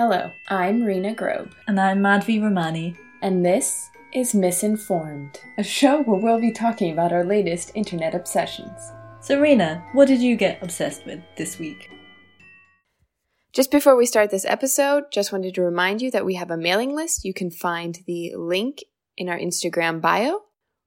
Hello, I'm Rena Grobe, And I'm Madhvi Ramani. and this is Misinformed, a show where we'll be talking about our latest internet obsessions. So, Rena, what did you get obsessed with this week? Just before we start this episode, just wanted to remind you that we have a mailing list. You can find the link in our Instagram bio.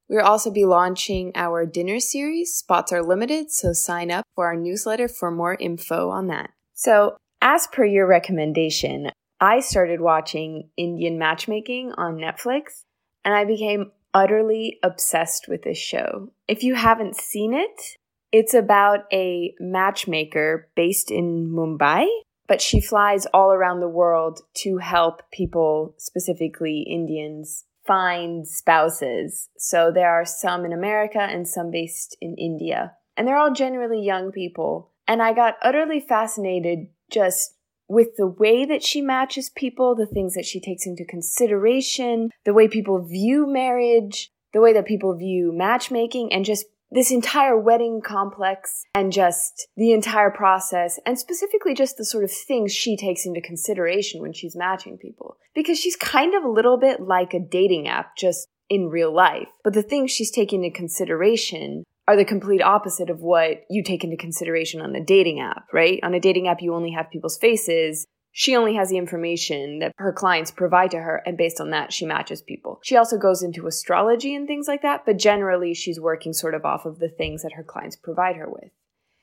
We'll also be launching our dinner series. Spots are limited, so sign up for our newsletter for more info on that. So, as per your recommendation, I started watching Indian matchmaking on Netflix and I became utterly obsessed with this show. If you haven't seen it, it's about a matchmaker based in Mumbai but she flies all around the world to help people, specifically Indians, find spouses. So there are some in America and some based in India. And they're all generally young people. And I got utterly fascinated just with the way that she matches people, the things that she takes into consideration, the way people view marriage, the way that people view matchmaking, and just this entire wedding complex and just the entire process and specifically just the sort of things she takes into consideration when she's matching people. Because she's kind of a little bit like a dating app just in real life. But the things she's taking into consideration are the complete opposite of what you take into consideration on a dating app, right? On a dating app, you only have people's faces. She only has the information that her clients provide to her, and based on that, she matches people. She also goes into astrology and things like that, but generally, she's working sort of off of the things that her clients provide her with.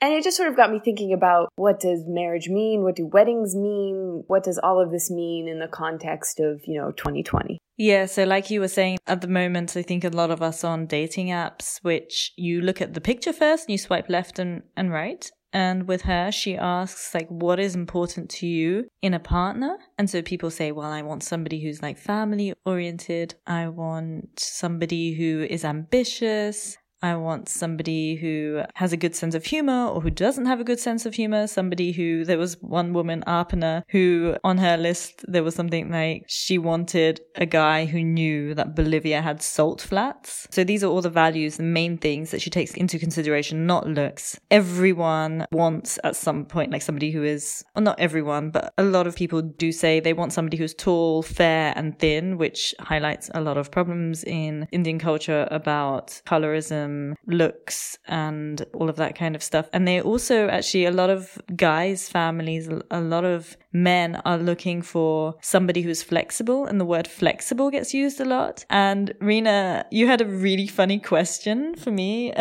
And it just sort of got me thinking about what does marriage mean? What do weddings mean? What does all of this mean in the context of, you know, 2020? Yeah, so like you were saying, at the moment, I think a lot of us on dating apps, which you look at the picture first and you swipe left and, and right. And with her, she asks, like, what is important to you in a partner? And so people say, well, I want somebody who's like family oriented. I want somebody who is ambitious. I want somebody who has a good sense of humor or who doesn't have a good sense of humor. Somebody who, there was one woman, Aparna, who on her list, there was something like she wanted a guy who knew that Bolivia had salt flats. So these are all the values, the main things that she takes into consideration, not looks. Everyone wants at some point, like somebody who is, well, not everyone, but a lot of people do say they want somebody who's tall, fair, and thin, which highlights a lot of problems in Indian culture about colorism Um, looks and all of that kind of stuff. And they also actually, a lot of guys' families, a lot of men are looking for somebody who's flexible, and the word flexible gets used a lot. And Rena, you had a really funny question for me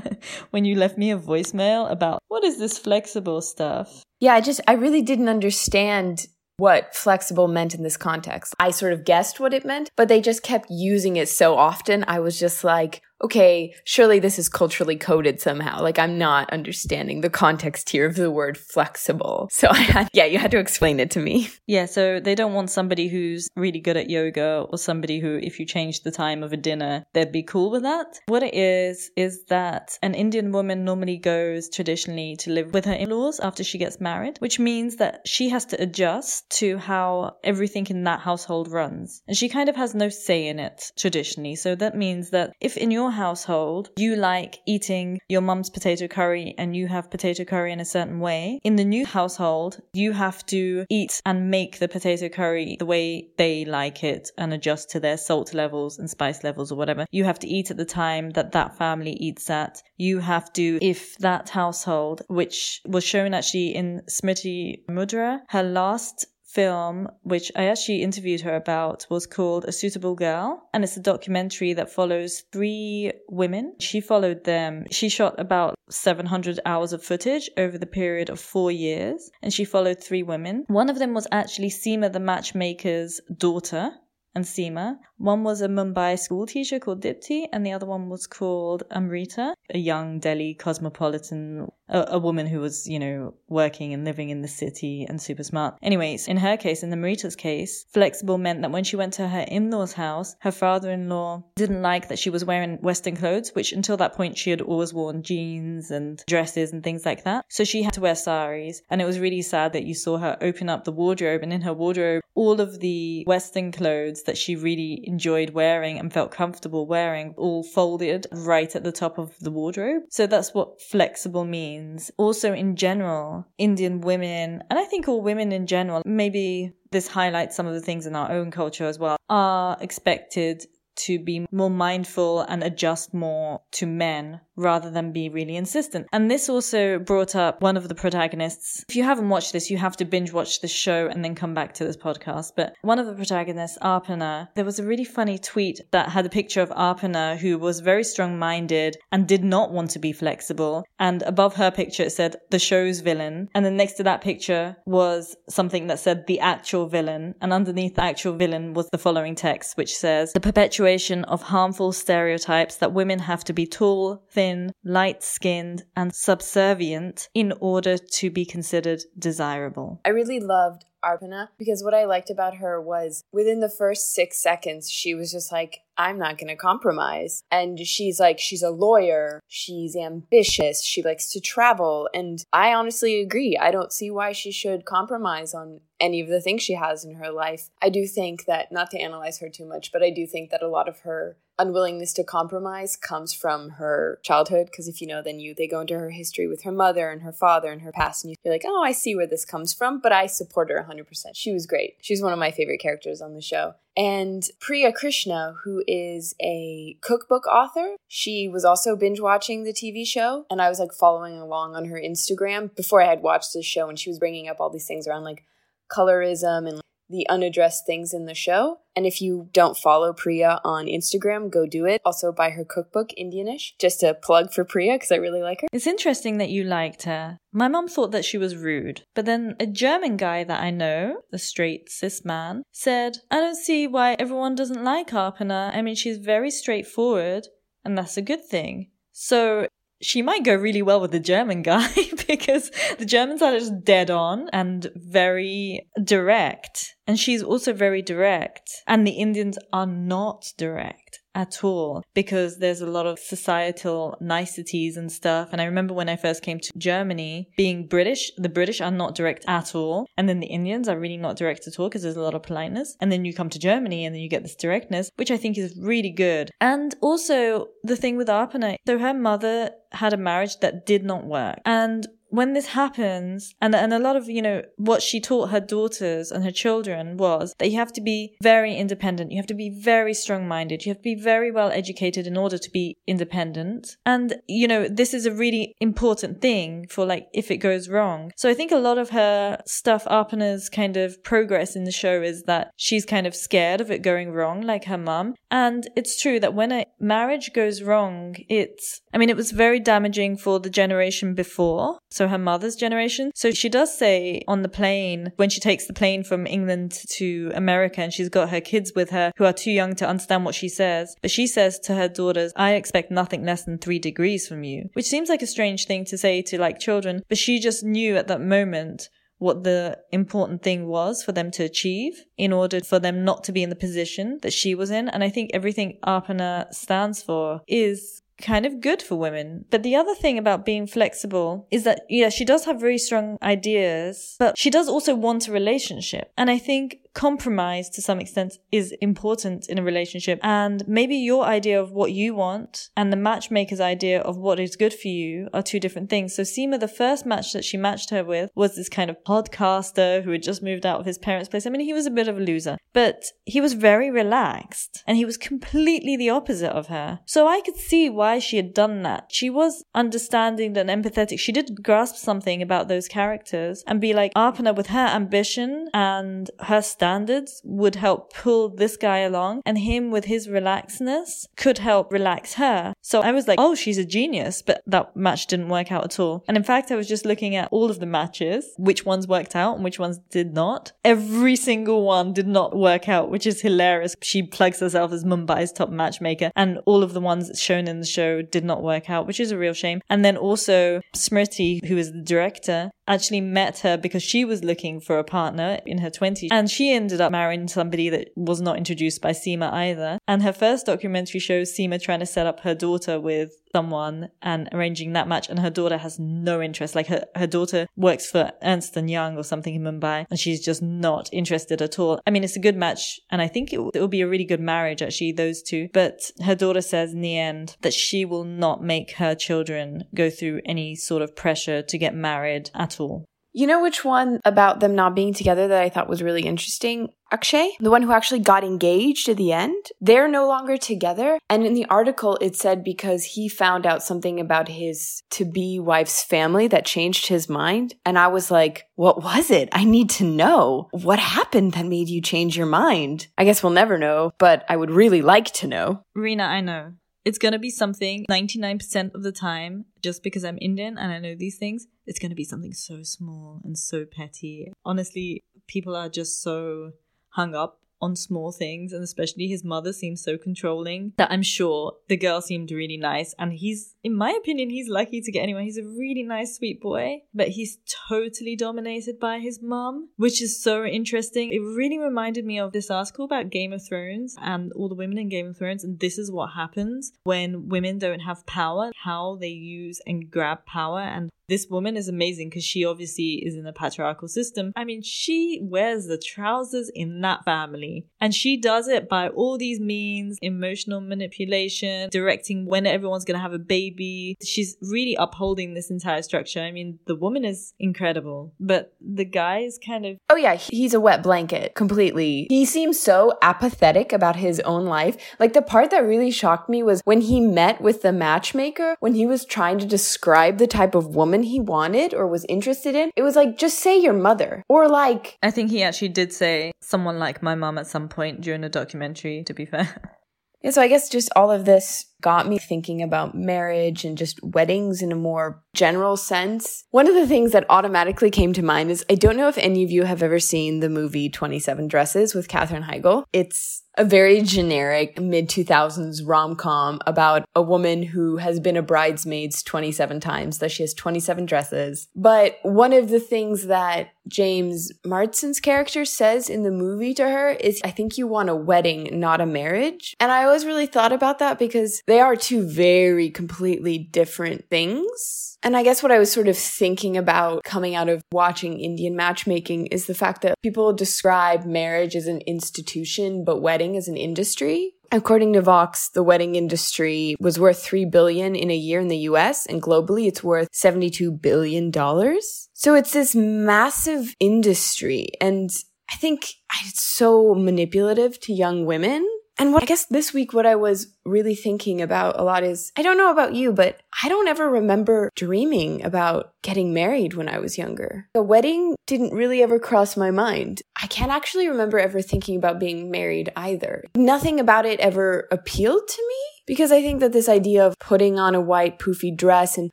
when you left me a voicemail about what is this flexible stuff? Yeah, I just, I really didn't understand what flexible meant in this context. I sort of guessed what it meant, but they just kept using it so often. I was just like, okay, surely this is culturally coded somehow. Like I'm not understanding the context here of the word flexible. So I had, yeah, you had to explain it to me. Yeah, so they don't want somebody who's really good at yoga or somebody who, if you change the time of a dinner, they'd be cool with that. What it is, is that an Indian woman normally goes traditionally to live with her in laws after she gets married, which means that she has to adjust to how everything in that household runs. And she kind of has no say in it traditionally. So that means that if in your household you like eating your mum's potato curry and you have potato curry in a certain way, in the new household, you have to eat and make the potato curry the way they like it and adjust to their salt levels and spice levels or whatever. You have to eat at the time that that family eats at. You have to, if that household, which was shown actually in Smriti Mundhra, her last film, which I actually interviewed her about, was called A Suitable Girl. And it's a documentary that follows three women. She followed them. She shot about 700 hours of footage over the period of four years. And she followed three women. One of them was actually Seema, the matchmaker's daughter. And Seema. One was a Mumbai school teacher called Dipti, and the other one was called Amrita, a young Delhi cosmopolitan, a, a, woman who was, you know, working and living in the city and super smart. Anyways, in her case, in the Amrita's case, flexible meant that when she went to her in-laws house, her father-in-law didn't like that she was wearing Western clothes, which until that point she had always worn jeans and dresses and things like that. So she had to wear saris, and it was really sad that you saw her open up the wardrobe, and in her wardrobe, all of the Western clothes that she really enjoyed wearing and felt comfortable wearing all folded right at the top of the wardrobe. So that's what flexible means. Also, in general, Indian women, and I think all women in general, maybe this highlights some of the things in our own culture as well, are expected to be more mindful and adjust more to men rather than be really insistent. And this also brought up one of the protagonists. If you haven't watched this, you have to binge watch the show and then come back to this podcast. But one of the protagonists, Aparna, there was a really funny tweet that had a picture of Aparna who was very strong minded and did not want to be flexible. And above her picture, it said the show's villain. And then next to that picture was something that said the actual villain. And underneath the actual villain was the following text, which says the perpetuation of harmful stereotypes that women have to be tall, thin, thin, light skinned, and subservient in order to be considered desirable. I really loved Aparna because what I liked about her was within the first six seconds, she was just like, I'm not going to compromise. And she's like, she's a lawyer. She's ambitious. She likes to travel. And I honestly agree. I don't see why she should compromise on any of the things she has in her life. I do think that, not to analyze her too much, but I do think that a lot of her unwillingness to compromise comes from her childhood because if you know then you they go into her history with her mother and her father and her past and you're like oh i see where this comes from but i support her 100% she was great she's one of my favorite characters on the show and priya krishna who is a cookbook author she was also binge watching the tv show and i was like following along on her instagram before i had watched the show and she was bringing up all these things around like colorism and the unaddressed things in the show. And if you don't follow Priya on Instagram, go do it. Also buy her cookbook, Indianish, just a plug for Priya because I really like her. It's interesting that you liked her. My mom thought that she was rude, but then a German guy that I know, a straight cis man, said, I don't see why everyone doesn't like Aparna. I mean, she's very straightforward, and that's a good thing. So she might go really well with the German guy because the Germans are just dead on and very direct. And she's also very direct. And the Indians are not direct at all because there's a lot of societal niceties and stuff. And I remember when I first came to Germany, being British, the British are not direct at all. And then the Indians are really not direct at all because there's a lot of politeness. And then you come to Germany and then you get this directness, which I think is really good. And also the thing with Aparna, so her mother had a marriage that did not work. And when this happens, and, and a lot of, you know, what she taught her daughters and her children was that you have to be very independent. You have to be very strong minded. You have to be very well educated in order to be independent. And, you know, this is a really important thing for like if it goes wrong. So I think a lot of her stuff, Aparna's kind of progress in the show is that she's kind of scared of it going wrong, like her mum. And it's true that when a marriage goes wrong, it's, I mean, it was very damaging for the generation before so her mother's generation. So she does say on the plane, when she takes the plane from England to America and she's got her kids with her who are too young to understand what she says, but she says to her daughters, I expect nothing less than three degrees from you, which seems like a strange thing to say to like children, but she just knew at that moment what the important thing was for them to achieve in order for them not to be in the position that she was in. And I think everything Aparna stands for is kind of good for women. But the other thing about being flexible is that, yeah, she does have very strong ideas, but she does also want a relationship. And I think compromise to some extent is important in a relationship. And maybe your idea of what you want and the matchmaker's idea of what is good for you are two different things. So Seema, the first match that she matched her with was this kind of podcaster who had just moved out of his parents' place. I mean, he was a bit of a loser, but he was very relaxed and he was completely the opposite of her. So I could see why she had done that. She was understanding and empathetic. She did grasp something about those characters and be like, Aparna with her ambition and her standards would help pull this guy along and him with his relaxedness could help relax her. So I was like, oh, she's a genius, but that match didn't work out at all. And in fact, I was just looking at all of the matches, which ones worked out and which ones did not. Every single one did not work out, which is hilarious. She plugs herself as Mumbai's top matchmaker and all of the ones shown in the show did not work out, which is a real shame. And then also Smriti, who is the director, actually met her because she was looking for a partner in her 20s and she ended up marrying somebody that was not introduced by Seema either. And her first documentary shows Seema trying to set up her daughter with someone and arranging that match and her daughter has no interest. Like her, her daughter works for Ernst and Young or something in Mumbai and she's just not interested at all. I mean it's a good match and I think it, it will be a really good marriage actually those two. But her daughter says in the end that she will not make her children go through any sort of pressure to get married at all. You know which one about them not being together that I thought was really interesting? Akshay, the one who actually got engaged at the end, they're no longer together. And in the article, it said because he found out something about his to be wife's family that changed his mind. And I was like, what was it? I need to know. What happened that made you change your mind? I guess we'll never know, but I would really like to know. Rena, I know. It's gonna be something 99% of the time, just because I'm Indian and I know these things, it's gonna be something so small and so petty. Honestly, people are just so hung up on small things and especially his mother seems so controlling that I'm sure the girl seemed really nice. And he's in my opinion he's lucky to get anyone. He's a really nice sweet boy but he's totally dominated by his mom which is so interesting. It really reminded me of this article about Game of Thrones and all the women in Game of Thrones. And this is what happens when women don't have power how they use and grab power and this woman is amazing because she obviously is in a patriarchal system. I mean, she wears the trousers in that family and she does it by all these means emotional manipulation, directing when everyone's going to have a baby. She's really upholding this entire structure. I mean, the woman is incredible, but the guy is kind of. Oh, yeah, he's a wet blanket completely. He seems so apathetic about his own life. Like, the part that really shocked me was when he met with the matchmaker, when he was trying to describe the type of woman woman he wanted or was interested in, it was like, just say your mother. Or like. I think he actually did say someone like my mom at some point during the documentary, to be fair. Yeah, so I guess just all of this got me thinking about marriage and just weddings in a more general sense. One of the things that automatically came to mind is I don't know if any of you have ever seen the movie 27 Dresses with Katherine Heigl. It's a very generic mid 2000s rom com about a woman who has been a bridesmaid 27 times, that she has 27 dresses. But one of the things that James Marsden's character says in the movie to her is, I think you want a wedding, not a marriage. And I always really thought about that because they are two very completely different things. And I guess what I was sort of thinking about coming out of watching Indian matchmaking is the fact that people describe marriage as an institution, but wedding as an industry. According to Vox, the wedding industry was worth 3 billion in a year in the US and globally it's worth 72 billion dollars. So it's this massive industry and I think it's so manipulative to young women and what I guess this week, what I was really thinking about a lot is I don't know about you, but I don't ever remember dreaming about getting married when I was younger. A wedding didn't really ever cross my mind. I can't actually remember ever thinking about being married either. Nothing about it ever appealed to me because I think that this idea of putting on a white poofy dress and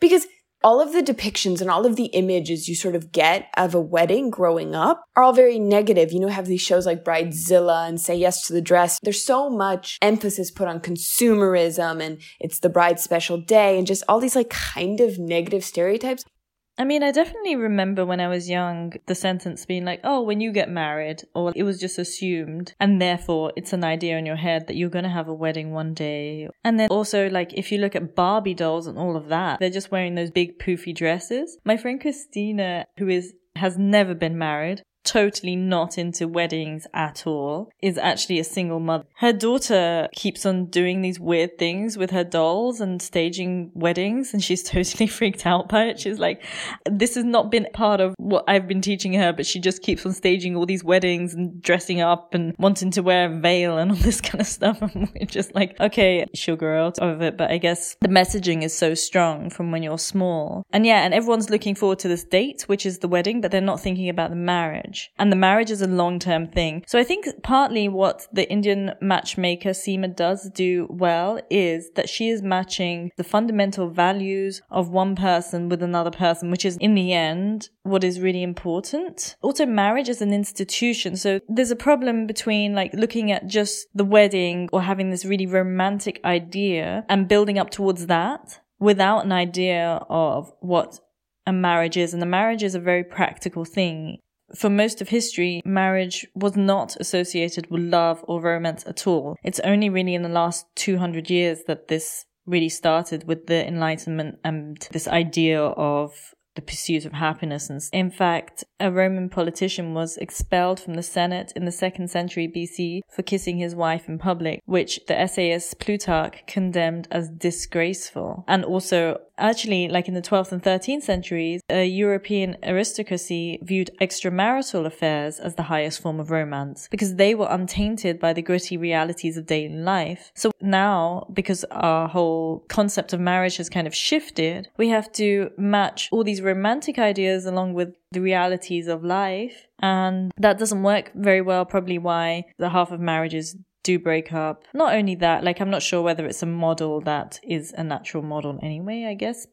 because all of the depictions and all of the images you sort of get of a wedding growing up are all very negative. You know, have these shows like Bridezilla and Say Yes to the Dress. There's so much emphasis put on consumerism and it's the bride's special day and just all these like kind of negative stereotypes. I mean, I definitely remember when I was young the sentence being like, oh, when you get married, or it was just assumed, and therefore it's an idea in your head that you're going to have a wedding one day. And then also, like, if you look at Barbie dolls and all of that, they're just wearing those big poofy dresses. My friend Christina, who is has never been married, totally not into weddings at all, is actually a single mother. Her daughter keeps on doing these weird things with her dolls and staging weddings, and she's totally freaked out by it. She's like, this has not been part of what I've been teaching her, but she just keeps on staging all these weddings and dressing up and wanting to wear a veil and all this kind of stuff. And we're just like, okay, she'll grow out of it. But I guess the messaging is so strong from when you're small. And yeah, and everyone's looking forward to this date, which is the wedding, but they're not thinking about the marriage marriage. And the marriage is a long term thing. So I think partly what the Indian matchmaker Seema does do well is that she is matching the fundamental values of one person with another person, which is in the end what is really important. Also, marriage is an institution. So there's a problem between like looking at just the wedding or having this really romantic idea and building up towards that without an idea of what a marriage is. And a marriage is a very practical thing for most of history, marriage was not associated with love or romance at all. It's only really in the last 200 years that this really started with the Enlightenment and this idea of the pursuit of happiness. And in fact, a Roman politician was expelled from the Senate in the second century BC for kissing his wife in public, which the essayist Plutarch condemned as disgraceful. And also actually, like in the 12th and 13th centuries, a European aristocracy viewed extramarital affairs as the highest form of romance because they were untainted by the gritty realities of daily life. So now, because our whole concept of marriage has kind of shifted, we have to match all these romantic ideas along with the realities of life. And that doesn't work very well, probably why the half of marriages do break up. Not only that, like I'm not sure whether it's a model that is a natural model anyway, I guess.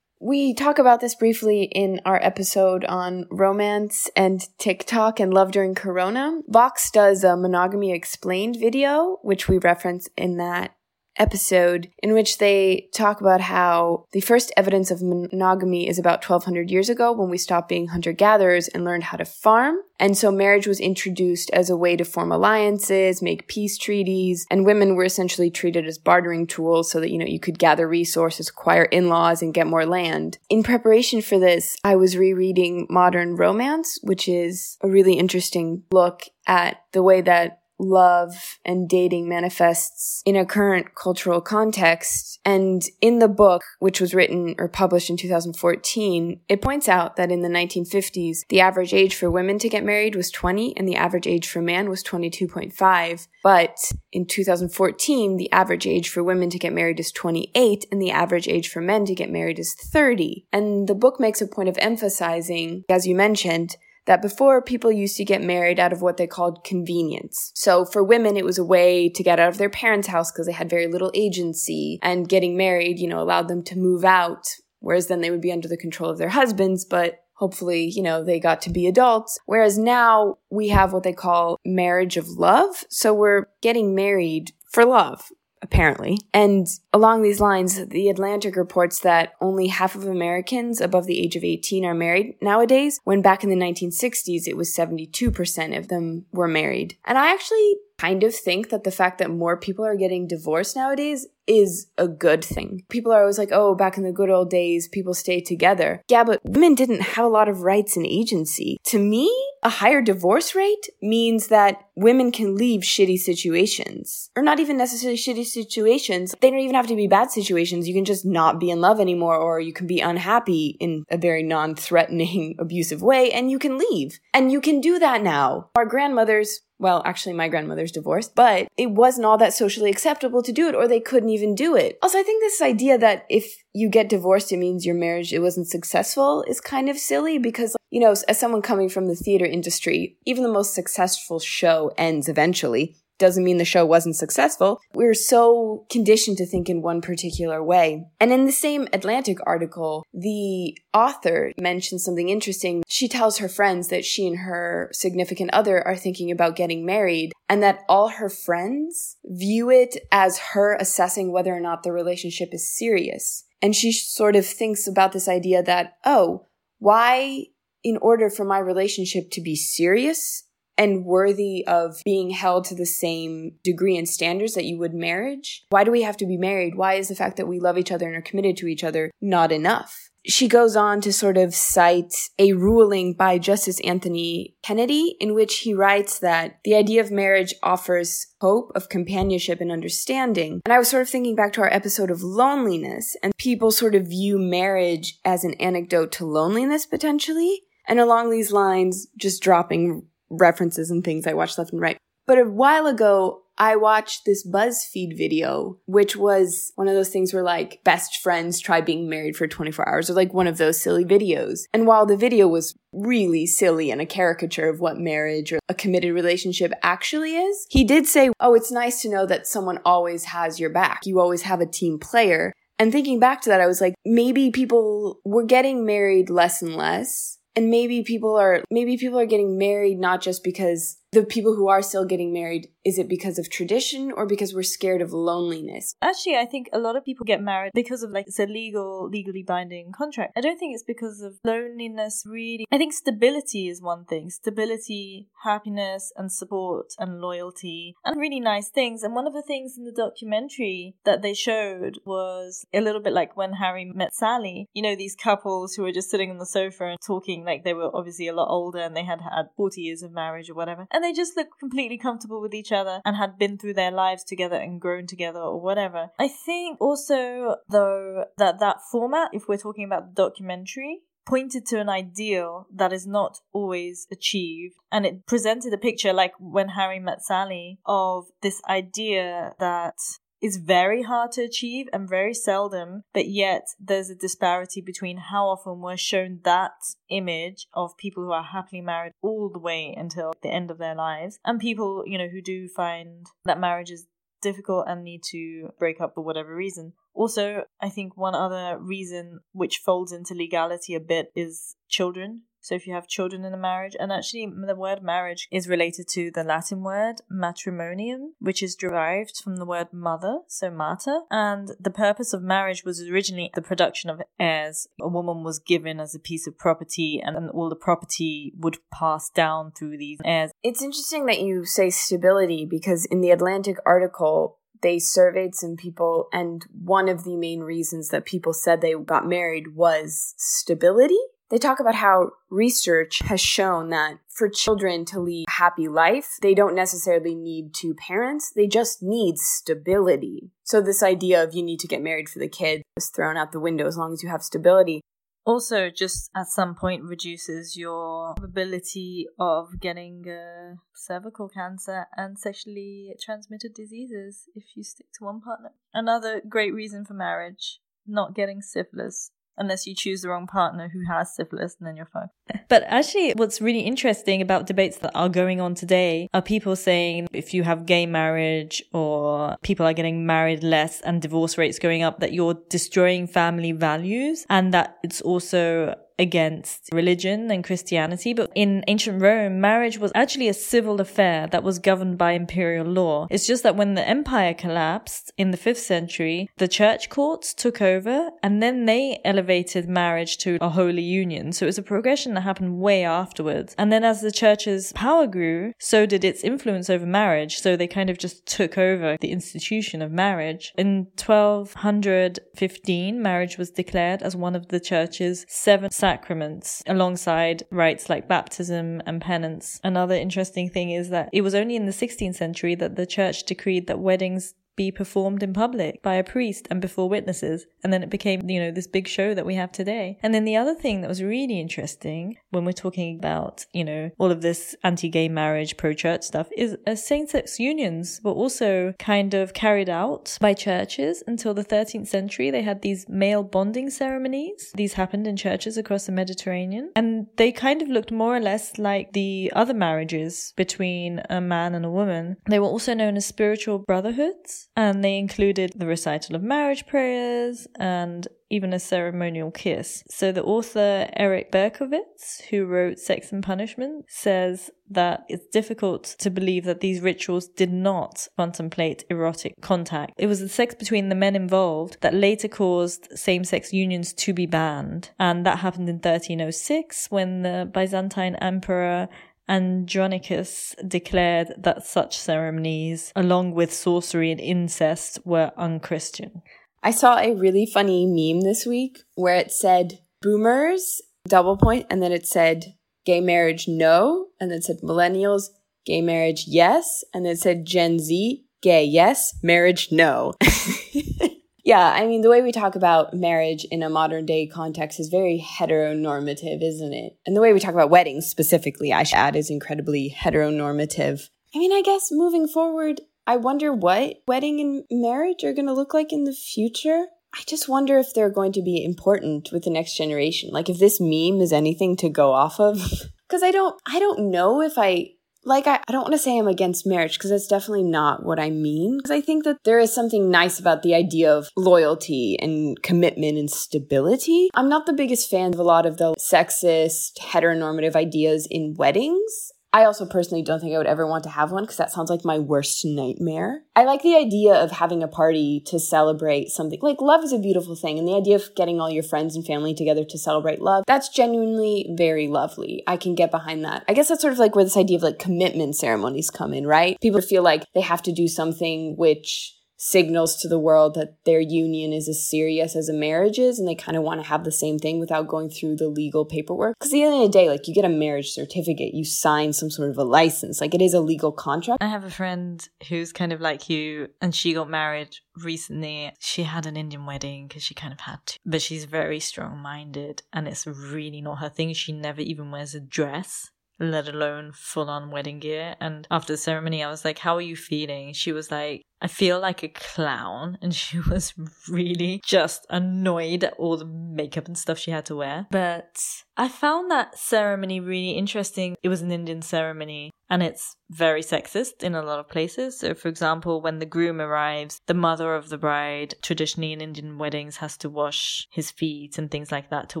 We talk about this briefly in our episode on romance and TikTok and love during Corona. Vox does a monogamy explained video, which we reference in that episode in which they talk about how the first evidence of monogamy is about 1200 years ago when we stopped being hunter gatherers and learned how to farm. And so marriage was introduced as a way to form alliances, make peace treaties, and women were essentially treated as bartering tools so that, you know, you could gather resources, acquire in-laws, and get more land. In preparation for this, I was rereading Modern Romance, which is a really interesting look at the way that love and dating manifests in a current cultural context. And in the book, which was written or published in 2014, it points out that in the 1950s, the average age for women to get married was 20 and the average age for man was 22.5. But in 2014, the average age for women to get married is 28 and the average age for men to get married is 30. And the book makes a point of emphasizing, as you mentioned, that before people used to get married out of what they called convenience. So for women, it was a way to get out of their parents' house because they had very little agency and getting married, you know, allowed them to move out. Whereas then they would be under the control of their husbands, but hopefully, you know, they got to be adults. Whereas now we have what they call marriage of love. So we're getting married for love apparently. And along these lines, The Atlantic reports that only half of Americans above the age of 18 are married nowadays, when back in the 1960s it was 72% of them were married. And I actually kind of think that the fact that more people are getting divorced nowadays is a good thing. People are always like, oh, back in the good old days, people stayed together. Yeah, but women didn't have a lot of rights and agency. To me, a higher divorce rate means that women can leave shitty situations. Or not even necessarily shitty situations. They don't even have to be bad situations. You can just not be in love anymore, or you can be unhappy in a very non threatening, abusive way, and you can leave. And you can do that now. Our grandmothers well, actually, my grandmother's divorced, but it wasn't all that socially acceptable to do it, or they couldn't even do it. Also, I think this idea that if you get divorced, it means your marriage it wasn't successful is kind of silly because, you know, as someone coming from the theater industry, even the most successful show ends eventually doesn't mean the show wasn't successful. We are so conditioned to think in one particular way. And in the same Atlantic article, the author mentioned something interesting. She tells her friends that she and her significant other are thinking about getting married and that all her friends view it as her assessing whether or not the relationship is serious. And she sort of thinks about this idea that, oh, why in order for my relationship to be serious and worthy of being held to the same degree and standards that you would marriage? Why do we have to be married? Why is the fact that we love each other and are committed to each other not enough? She goes on to sort of cite a ruling by Justice Anthony Kennedy in which he writes that the idea of marriage offers hope of companionship and understanding. And I was sort of thinking back to our episode of loneliness and people sort of view marriage as an anecdote to loneliness potentially. And along these lines, just dropping references and things I watched left and right. But a while ago, I watched this BuzzFeed video, which was one of those things where like best friends try being married for 24 hours or like one of those silly videos. And while the video was really silly and a caricature of what marriage or a committed relationship actually is, he did say, Oh, it's nice to know that someone always has your back. You always have a team player. And thinking back to that, I was like, maybe people were getting married less and less and maybe people are maybe people are getting married not just because the people who are still getting married is it because of tradition or because we're scared of loneliness? Actually, I think a lot of people get married because of like it's a legal, legally binding contract. I don't think it's because of loneliness, really. I think stability is one thing stability, happiness, and support, and loyalty, and really nice things. And one of the things in the documentary that they showed was a little bit like when Harry met Sally. You know, these couples who were just sitting on the sofa and talking like they were obviously a lot older and they had had 40 years of marriage or whatever. And and they just looked completely comfortable with each other and had been through their lives together and grown together or whatever. I think also though that that format, if we're talking about the documentary, pointed to an ideal that is not always achieved. And it presented a picture, like when Harry met Sally, of this idea that is very hard to achieve and very seldom, but yet there's a disparity between how often we're shown that image of people who are happily married all the way until the end of their lives and people, you know, who do find that marriage is difficult and need to break up for whatever reason. Also, I think one other reason which folds into legality a bit is children. So if you have children in a marriage, and actually the word marriage is related to the Latin word matrimonium, which is derived from the word mother, so mater. And the purpose of marriage was originally the production of heirs. A woman was given as a piece of property, and all the property would pass down through these heirs. It's interesting that you say stability because in the Atlantic article, they surveyed some people, and one of the main reasons that people said they got married was stability. They talk about how research has shown that for children to lead a happy life, they don't necessarily need two parents, they just need stability. So, this idea of you need to get married for the kid is thrown out the window as long as you have stability. Also, just at some point reduces your probability of getting uh, cervical cancer and sexually transmitted diseases if you stick to one partner. Another great reason for marriage not getting syphilis unless you choose the wrong partner who has syphilis and then you're fine. But actually, what's really interesting about debates that are going on today are people saying if you have gay marriage or people are getting married less and divorce rates going up, that you're destroying family values and that it's also against religion and Christianity, but in ancient Rome, marriage was actually a civil affair that was governed by imperial law. It's just that when the empire collapsed in the 5th century, the church courts took over and then they elevated marriage to a holy union. So it was a progression that happened way afterwards. And then as the church's power grew, so did its influence over marriage. So they kind of just took over the institution of marriage. In 1215, marriage was declared as one of the church's seven sacraments alongside rites like baptism and penance. Another interesting thing is that it was only in the 16th century that the church decreed that weddings be performed in public by a priest and before witnesses. And then it became, you know, this big show that we have today. And then the other thing that was really interesting when we're talking about, you know, all of this anti-gay marriage, pro-church stuff is uh, same-sex unions were also kind of carried out by churches until the 13th century. They had these male bonding ceremonies. These happened in churches across the Mediterranean and they kind of looked more or less like the other marriages between a man and a woman. They were also known as spiritual brotherhoods and they included the recital of marriage prayers and even a ceremonial kiss. So the author Eric Berkowitz, who wrote Sex and Punishment, says that it's difficult to believe that these rituals did not contemplate erotic contact. It was the sex between the men involved that later caused same-sex unions to be banned. And that happened in 1306 when the Byzantine emperor Andronicus declared that such ceremonies, along with sorcery and incest, were unchristian. I saw a really funny meme this week where it said boomers, double point, and then it said gay marriage no, and then said millennials, gay marriage yes, and then said Gen Z, gay yes, marriage no. Yeah, I mean, the way we talk about marriage in a modern day context is very heteronormative, isn't it? And the way we talk about weddings specifically, I should add, is incredibly heteronormative. I mean, I guess moving forward, I wonder what wedding and marriage are going to look like in the future. I just wonder if they're going to be important with the next generation. Like if this meme is anything to go off of. Cuz I don't I don't know if I like I, I don't want to say I'm against marriage because that's definitely not what I mean. Because I think that there is something nice about the idea of loyalty and commitment and stability. I'm not the biggest fan of a lot of the sexist, heteronormative ideas in weddings. I also personally don't think I would ever want to have one because that sounds like my worst nightmare. I like the idea of having a party to celebrate something. Like, love is a beautiful thing, and the idea of getting all your friends and family together to celebrate love, that's genuinely very lovely. I can get behind that. I guess that's sort of like where this idea of like commitment ceremonies come in, right? People feel like they have to do something which signals to the world that their union is as serious as a marriage is and they kind of want to have the same thing without going through the legal paperwork. Because at the end of the day, like you get a marriage certificate, you sign some sort of a license. Like it is a legal contract. I have a friend who's kind of like you and she got married recently. She had an Indian wedding because she kind of had to, but she's very strong minded and it's really not her thing. She never even wears a dress let alone full on wedding gear. And after the ceremony, I was like, How are you feeling? She was like, I feel like a clown. And she was really just annoyed at all the makeup and stuff she had to wear. But I found that ceremony really interesting. It was an Indian ceremony and it's very sexist in a lot of places. So, for example, when the groom arrives, the mother of the bride, traditionally in Indian weddings, has to wash his feet and things like that to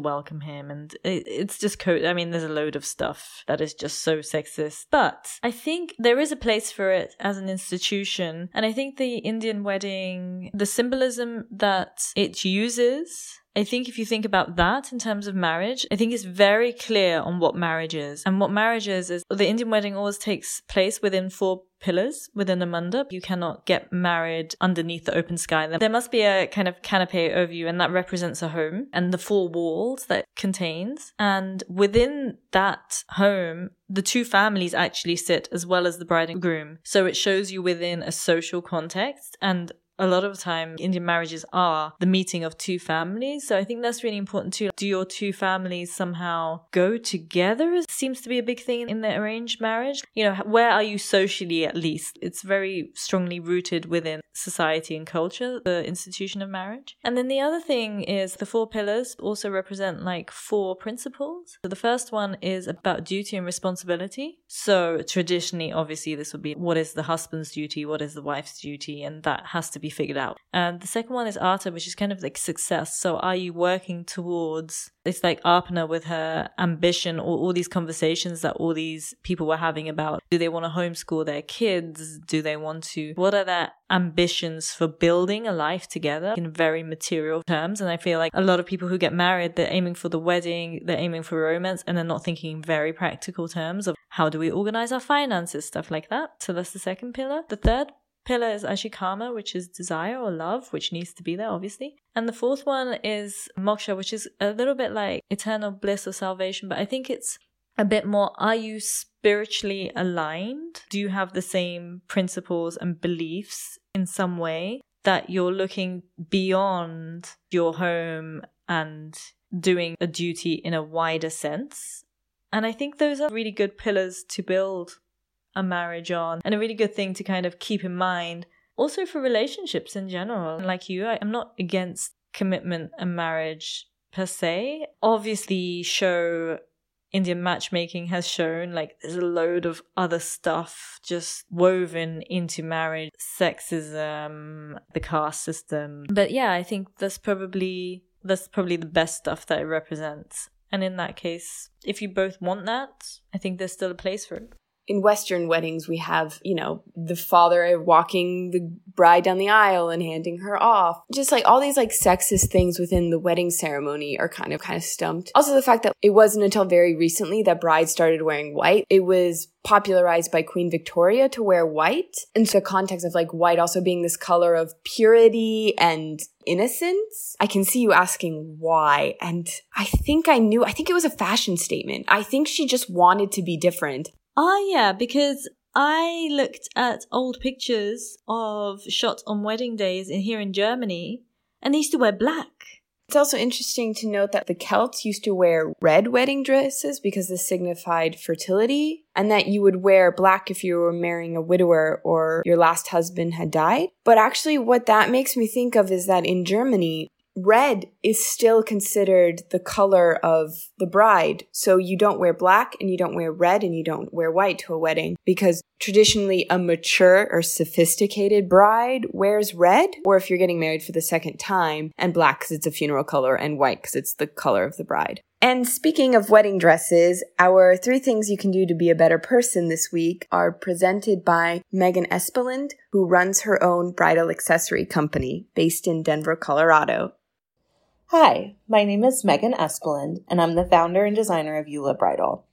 welcome him. And it's just, co- I mean, there's a load of stuff that is just so sexist. But I think there is a place for it as an institution. And I think the Indian wedding, the symbolism that it uses I think if you think about that in terms of marriage, I think it's very clear on what marriage is. And what marriage is, is the Indian wedding always takes place within four pillars within a mandap. You cannot get married underneath the open sky. There must be a kind of canopy over you, and that represents a home and the four walls that contains. And within that home, the two families actually sit as well as the bride and groom. So it shows you within a social context and a lot of time Indian marriages are the meeting of two families. So I think that's really important too. Do your two families somehow go together? It seems to be a big thing in the arranged marriage. You know, where are you socially at least? It's very strongly rooted within society and culture, the institution of marriage. And then the other thing is the four pillars also represent like four principles. So the first one is about duty and responsibility. So traditionally, obviously, this would be what is the husband's duty? What is the wife's duty? And that has to be figured out. And the second one is Artha, which is kind of like success. So are you working towards it's like Aparna with her ambition or all these conversations that all these people were having about do they want to homeschool their kids? Do they want to what are their ambitions for building a life together in very material terms? And I feel like a lot of people who get married, they're aiming for the wedding, they're aiming for romance, and they're not thinking in very practical terms of how do we organize our finances, stuff like that. So that's the second pillar. The third pillar is Ashikama, which is desire or love, which needs to be there, obviously. And the fourth one is Moksha, which is a little bit like eternal bliss or salvation, but I think it's a bit more are you spiritually aligned? Do you have the same principles and beliefs in some way that you're looking beyond your home and doing a duty in a wider sense? And I think those are really good pillars to build a marriage on and a really good thing to kind of keep in mind. Also for relationships in general like you I, am not against commitment and marriage per se. Obviously show indian matchmaking has shown like there's a load of other stuff just woven into marriage. Sexism the caste system. But yeah i think that's probably that's probably the best stuff that it represents. And in that case if you both want that i think there's still a place for it in Western weddings, we have, you know, the father walking the bride down the aisle and handing her off. Just like all these like sexist things within the wedding ceremony are kind of kind of stumped. Also the fact that it wasn't until very recently that brides started wearing white. It was popularized by Queen Victoria to wear white. And so the context of like white also being this color of purity and innocence. I can see you asking why. And I think I knew, I think it was a fashion statement. I think she just wanted to be different. Ah, yeah, because I looked at old pictures of shots on wedding days in here in Germany, and they used to wear black. It's also interesting to note that the Celts used to wear red wedding dresses because this signified fertility, and that you would wear black if you were marrying a widower or your last husband had died. But actually, what that makes me think of is that in Germany, red is still considered the color of the bride. So you don't wear black and you don't wear red and you don't wear white to a wedding because traditionally a mature or sophisticated bride wears red or if you're getting married for the second time and black because it's a funeral color and white because it's the color of the bride. And speaking of wedding dresses, our three things you can do to be a better person this week are presented by Megan Espeland, who runs her own bridal accessory company based in Denver, Colorado. Hi, my name is Megan Espeland, and I'm the founder and designer of Eula Bridal.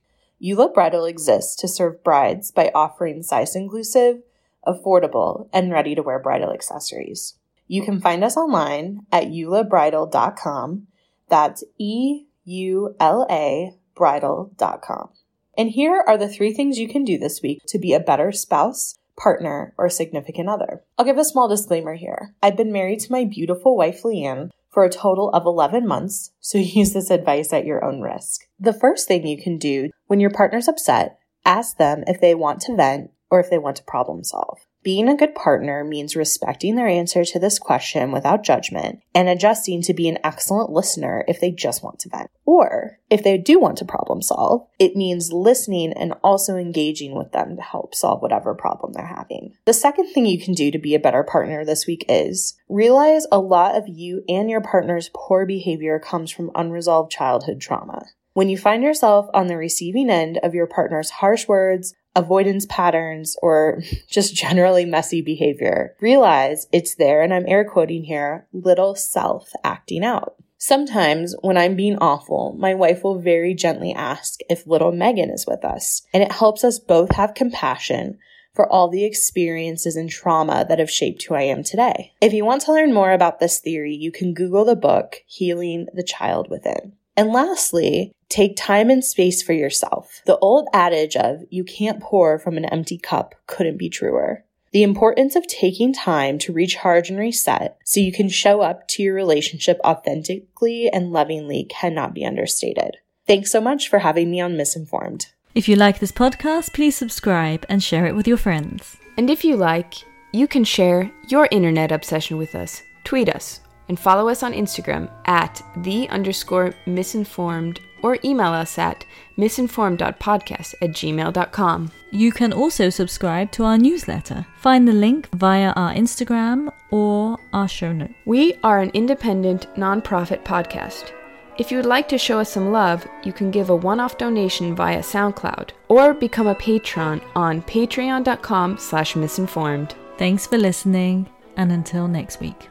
Eula Bridal exists to serve brides by offering size inclusive, affordable, and ready to wear bridal accessories. You can find us online at eulabridal.com. That's E U L A bridal.com. And here are the three things you can do this week to be a better spouse, partner, or significant other. I'll give a small disclaimer here. I've been married to my beautiful wife, Leanne, for a total of 11 months, so use this advice at your own risk. The first thing you can do when your partner's upset, ask them if they want to vent or if they want to problem solve. Being a good partner means respecting their answer to this question without judgment and adjusting to be an excellent listener if they just want to vent. Or if they do want to problem solve, it means listening and also engaging with them to help solve whatever problem they're having. The second thing you can do to be a better partner this week is realize a lot of you and your partner's poor behavior comes from unresolved childhood trauma. When you find yourself on the receiving end of your partner's harsh words, avoidance patterns, or just generally messy behavior, realize it's there, and I'm air quoting here, little self acting out. Sometimes, when I'm being awful, my wife will very gently ask if little Megan is with us, and it helps us both have compassion for all the experiences and trauma that have shaped who I am today. If you want to learn more about this theory, you can Google the book Healing the Child Within. And lastly, take time and space for yourself. The old adage of you can't pour from an empty cup couldn't be truer. The importance of taking time to recharge and reset so you can show up to your relationship authentically and lovingly cannot be understated. Thanks so much for having me on Misinformed. If you like this podcast, please subscribe and share it with your friends. And if you like, you can share your internet obsession with us. Tweet us and follow us on Instagram at the underscore misinformed or email us at misinformed.podcast at gmail.com. You can also subscribe to our newsletter. Find the link via our Instagram or our show note. We are an independent, nonprofit podcast. If you would like to show us some love, you can give a one-off donation via SoundCloud or become a patron on patreon.com slash misinformed. Thanks for listening, and until next week.